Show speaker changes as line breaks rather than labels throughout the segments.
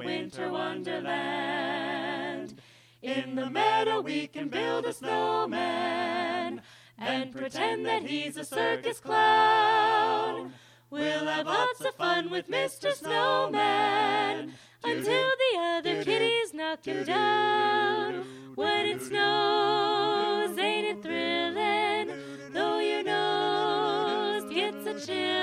in winter wonderland. In the meadow, we can build a snowman and pretend that he's a circus clown. We'll have lots of fun with Mr. Snowman until the other kitties knock him down. When it snows, ain't it thrilling? Though your nose gets a chillin'.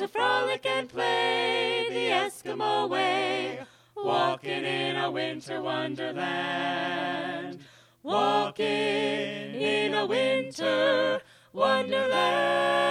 To frolic and play the Eskimo way, walking in a winter wonderland. Walking in a winter wonderland.